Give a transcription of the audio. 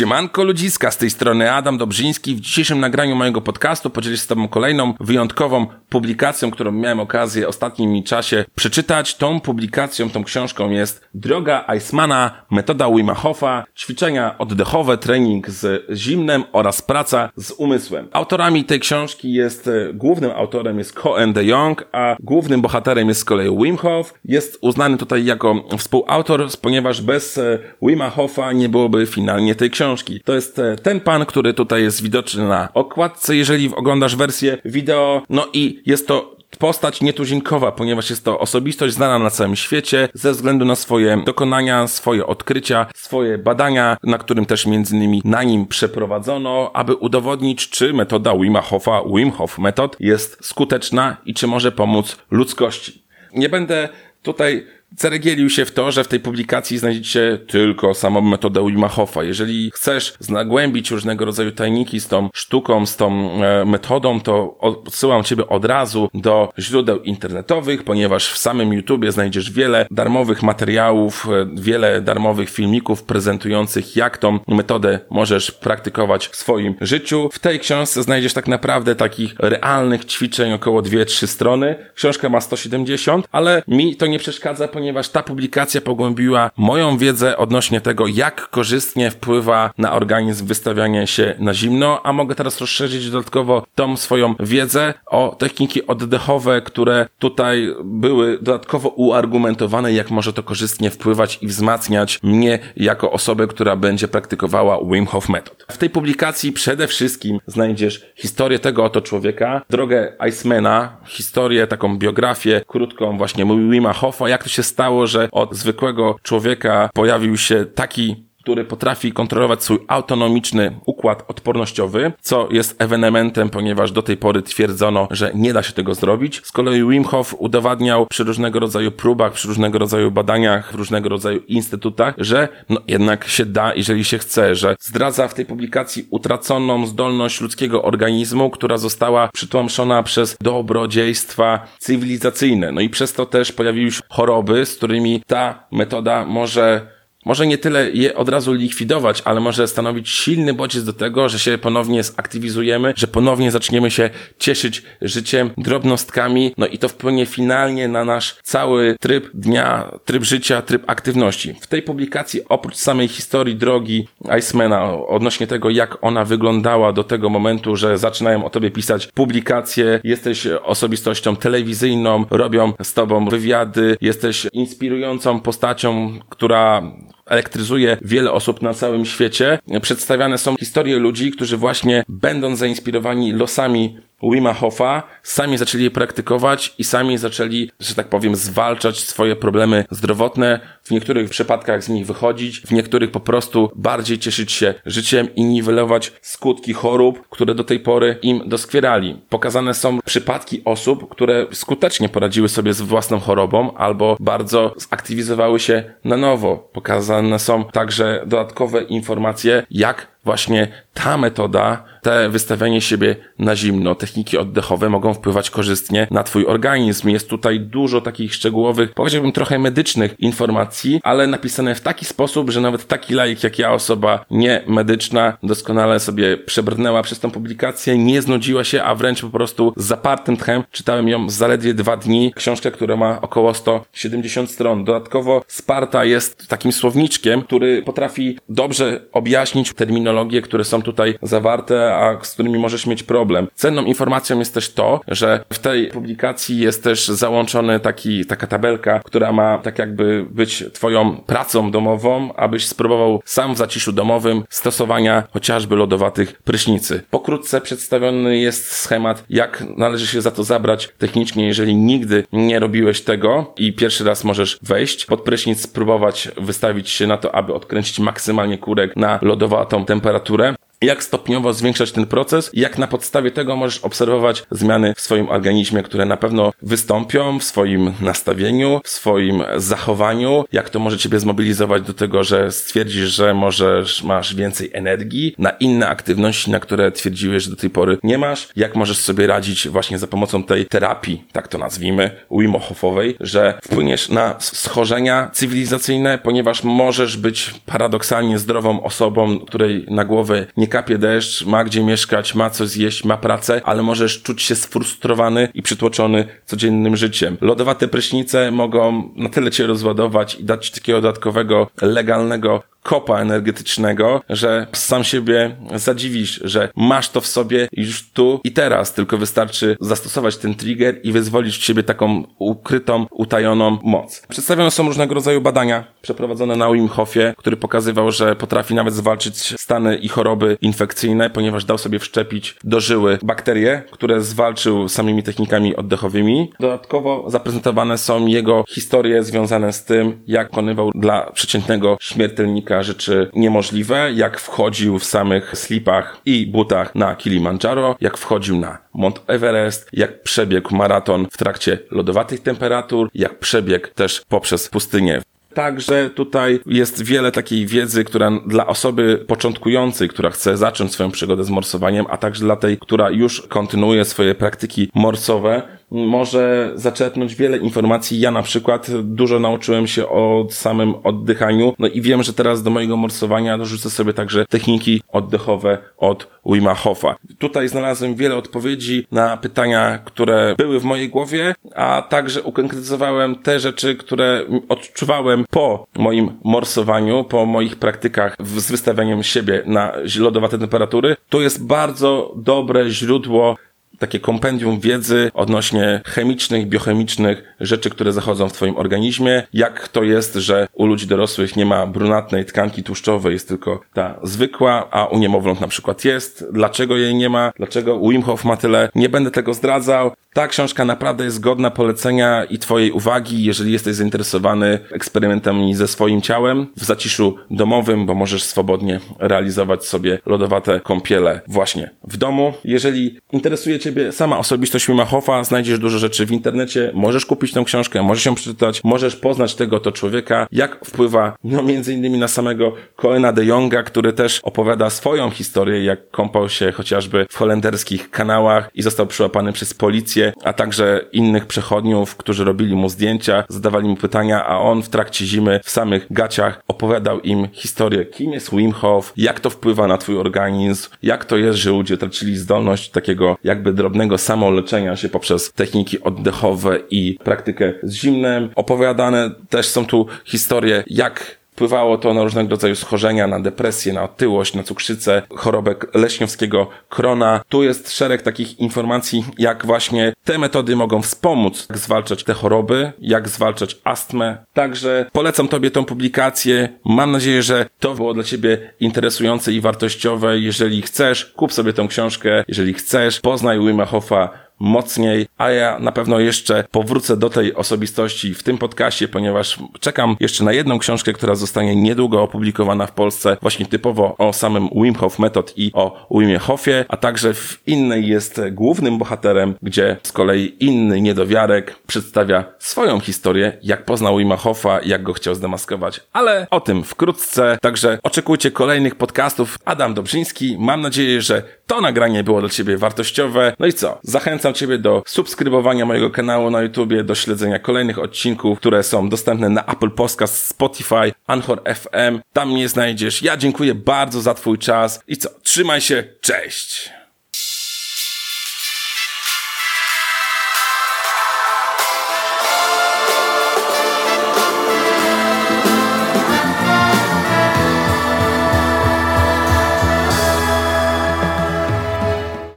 Siemanko ludziska, z tej strony Adam Dobrzyński. W dzisiejszym nagraniu mojego podcastu podzielę się z Tobą kolejną wyjątkową publikacją, którą miałem okazję w ostatnim czasie przeczytać. Tą publikacją, tą książką jest Droga Eismana, metoda Wim Hofa, ćwiczenia oddechowe, trening z zimnem oraz praca z umysłem. Autorami tej książki jest, e, głównym autorem jest Coen de Jong, a głównym bohaterem jest z kolei Wim Hof. Jest uznany tutaj jako współautor, ponieważ bez e, Wima Hofa nie byłoby finalnie tej książki. To jest e, ten pan, który tutaj jest widoczny na okładce, jeżeli oglądasz wersję wideo, no i jest to postać nietuzinkowa, ponieważ jest to osobistość znana na całym świecie ze względu na swoje dokonania, swoje odkrycia, swoje badania, na którym też między innymi na nim przeprowadzono, aby udowodnić, czy metoda Wima Hofa, Wim Hof metod jest skuteczna i czy może pomóc ludzkości. Nie będę tutaj zaregielił się w to, że w tej publikacji znajdziecie tylko samą metodę Wima Hofa. Jeżeli chcesz znagłębić różnego rodzaju tajniki z tą sztuką, z tą e, metodą, to odsyłam Ciebie od razu do źródeł internetowych, ponieważ w samym YouTubie znajdziesz wiele darmowych materiałów, e, wiele darmowych filmików prezentujących, jak tą metodę możesz praktykować w swoim życiu. W tej książce znajdziesz tak naprawdę takich realnych ćwiczeń około 2-3 strony. Książka ma 170, ale mi to nie przeszkadza, ponieważ ta publikacja pogłębiła moją wiedzę odnośnie tego, jak korzystnie wpływa na organizm wystawianie się na zimno, a mogę teraz rozszerzyć dodatkowo tą swoją wiedzę o techniki oddechowe, które tutaj były dodatkowo uargumentowane, jak może to korzystnie wpływać i wzmacniać mnie jako osobę, która będzie praktykowała Wim Hof Method. W tej publikacji przede wszystkim znajdziesz historię tego oto człowieka, drogę Icemana, historię, taką biografię krótką właśnie Wima Hofa, jak to się stało, że od zwykłego człowieka pojawił się taki który potrafi kontrolować swój autonomiczny układ odpornościowy, co jest ewenementem, ponieważ do tej pory twierdzono, że nie da się tego zrobić. Z kolei Wim Hof udowadniał przy różnego rodzaju próbach, przy różnego rodzaju badaniach, w różnego rodzaju instytutach, że no jednak się da, jeżeli się chce, że zdradza w tej publikacji utraconą zdolność ludzkiego organizmu, która została przytłamszona przez dobrodziejstwa cywilizacyjne. No i przez to też pojawiły się choroby, z którymi ta metoda może może nie tyle je od razu likwidować, ale może stanowić silny bodziec do tego, że się ponownie zaktywizujemy, że ponownie zaczniemy się cieszyć życiem, drobnostkami, no i to wpłynie finalnie na nasz cały tryb dnia, tryb życia, tryb aktywności. W tej publikacji, oprócz samej historii drogi Icemana, odnośnie tego, jak ona wyglądała do tego momentu, że zaczynają o tobie pisać publikacje, jesteś osobistością telewizyjną, robią z tobą wywiady, jesteś inspirującą postacią, która elektryzuje wiele osób na całym świecie. Przedstawiane są historie ludzi, którzy właśnie będąc zainspirowani losami Wima Hofa, sami zaczęli je praktykować i sami zaczęli, że tak powiem, zwalczać swoje problemy zdrowotne, w niektórych przypadkach z nich wychodzić, w niektórych po prostu bardziej cieszyć się życiem i niwelować skutki chorób, które do tej pory im doskwierali. Pokazane są przypadki osób, które skutecznie poradziły sobie z własną chorobą albo bardzo zaktywizowały się na nowo. Pokazane są także dodatkowe informacje, jak właśnie ta metoda, te wystawianie siebie na zimno, techniki oddechowe mogą wpływać korzystnie na twój organizm. Jest tutaj dużo takich szczegółowych, powiedziałbym trochę medycznych informacji, ale napisane w taki sposób, że nawet taki laik jak ja, osoba nie medyczna, doskonale sobie przebrnęła przez tą publikację, nie znudziła się, a wręcz po prostu z zapartym tchem czytałem ją zaledwie dwa dni. Książkę, która ma około 170 stron. Dodatkowo Sparta jest takim słowniczkiem, który potrafi dobrze objaśnić terminologię terminologie, które są tutaj zawarte, a z którymi możesz mieć problem. Cenną informacją jest też to, że w tej publikacji jest też załączony taki, taka tabelka, która ma tak jakby być twoją pracą domową, abyś spróbował sam w zaciszu domowym stosowania chociażby lodowatych prysznicy. Pokrótce przedstawiony jest schemat, jak należy się za to zabrać technicznie, jeżeli nigdy nie robiłeś tego i pierwszy raz możesz wejść pod prysznic, spróbować wystawić się na to, aby odkręcić maksymalnie kurek na lodowatą temperaturę temperaturę jak stopniowo zwiększać ten proces? Jak na podstawie tego możesz obserwować zmiany w swoim organizmie, które na pewno wystąpią w swoim nastawieniu, w swoim zachowaniu, jak to może ciebie zmobilizować do tego, że stwierdzisz, że możesz, masz więcej energii na inne aktywności, na które twierdziłeś, że do tej pory nie masz, jak możesz sobie radzić właśnie za pomocą tej terapii, tak to nazwijmy, Wim Hofowej, że wpłyniesz na schorzenia cywilizacyjne, ponieważ możesz być paradoksalnie zdrową osobą, której na głowę nie kapie deszcz, ma gdzie mieszkać, ma co zjeść, ma pracę, ale możesz czuć się sfrustrowany i przytłoczony codziennym życiem. Lodowate prysznice mogą na tyle cię rozładować i dać takiego dodatkowego, legalnego kopa energetycznego, że sam siebie zadziwisz, że masz to w sobie już tu i teraz, tylko wystarczy zastosować ten trigger i wyzwolić w siebie taką ukrytą, utajoną moc. Przedstawione są różnego rodzaju badania przeprowadzone na Wim Hofie, który pokazywał, że potrafi nawet zwalczyć stany i choroby infekcyjne, ponieważ dał sobie wszczepić do żyły bakterie, które zwalczył samymi technikami oddechowymi. Dodatkowo zaprezentowane są jego historie związane z tym, jak konywał dla przeciętnego śmiertelnika rzeczy niemożliwe, jak wchodził w samych slipach i butach na Kilimandżaro, jak wchodził na Mont Everest, jak przebiegł maraton w trakcie lodowatych temperatur, jak przebiegł też poprzez pustynię. Także tutaj jest wiele takiej wiedzy, która dla osoby początkującej, która chce zacząć swoją przygodę z morsowaniem, a także dla tej, która już kontynuuje swoje praktyki morsowe, może zaczerpnąć wiele informacji. Ja na przykład dużo nauczyłem się o samym oddychaniu, no i wiem, że teraz do mojego morsowania dorzucę sobie także techniki oddechowe od Wima Hofa. Tutaj znalazłem wiele odpowiedzi na pytania, które były w mojej głowie, a także ukonkretyzowałem te rzeczy, które odczuwałem po moim morsowaniu, po moich praktykach z wystawianiem siebie na lodowate temperatury. To jest bardzo dobre źródło takie kompendium wiedzy odnośnie chemicznych, biochemicznych rzeczy, które zachodzą w Twoim organizmie. Jak to jest, że u ludzi dorosłych nie ma brunatnej tkanki tłuszczowej, jest tylko ta zwykła, a u niemowląt na przykład jest. Dlaczego jej nie ma? Dlaczego Wim Hof ma tyle? Nie będę tego zdradzał. Ta książka naprawdę jest godna polecenia i Twojej uwagi, jeżeli jesteś zainteresowany eksperymentami ze swoim ciałem w zaciszu domowym, bo możesz swobodnie realizować sobie lodowate kąpiele właśnie w domu. Jeżeli interesuje Ciebie. Sama osobistość Wima Hofa, znajdziesz dużo rzeczy w internecie, możesz kupić tę książkę, możesz ją przeczytać, możesz poznać tego to człowieka, jak wpływa, no między innymi na samego Coena de Jonga, który też opowiada swoją historię, jak kąpał się chociażby w holenderskich kanałach i został przyłapany przez policję a także innych przechodniów, którzy robili mu zdjęcia, zadawali mu pytania, a on w trakcie zimy w samych gaciach opowiadał im historię, kim jest Wim Hof, jak to wpływa na twój organizm, jak to jest, że ludzie tracili zdolność takiego jakby drobnego samoleczenia się poprzez techniki oddechowe i praktykę z zimnem. Opowiadane też są tu historie, jak Wpływało to na różnego rodzaju schorzenia, na depresję, na otyłość, na cukrzycę, chorobę leśniowskiego krona. Tu jest szereg takich informacji, jak właśnie te metody mogą wspomóc, jak zwalczać te choroby, jak zwalczać astmę. Także polecam Tobie tą publikację. Mam nadzieję, że to było dla Ciebie interesujące i wartościowe. Jeżeli chcesz, kup sobie tę książkę. Jeżeli chcesz, poznaj Wima mocniej, a ja na pewno jeszcze powrócę do tej osobistości w tym podcaście, ponieważ czekam jeszcze na jedną książkę, która zostanie niedługo opublikowana w Polsce, właśnie typowo o samym Wim Hof Method i o Wimie Hofie, a także w innej jest głównym bohaterem, gdzie z kolei inny niedowiarek przedstawia swoją historię, jak poznał Wima Hofa, jak go chciał zdemaskować, ale o tym wkrótce, także oczekujcie kolejnych podcastów. Adam Dobrzyński, mam nadzieję, że to nagranie było dla Ciebie wartościowe. No i co? Zachęcam Zachęcam Ciebie do subskrybowania mojego kanału na YouTubie, do śledzenia kolejnych odcinków, które są dostępne na Apple Podcast, Spotify, Anchor FM. Tam mnie znajdziesz. Ja dziękuję bardzo za Twój czas i co? Trzymaj się, cześć!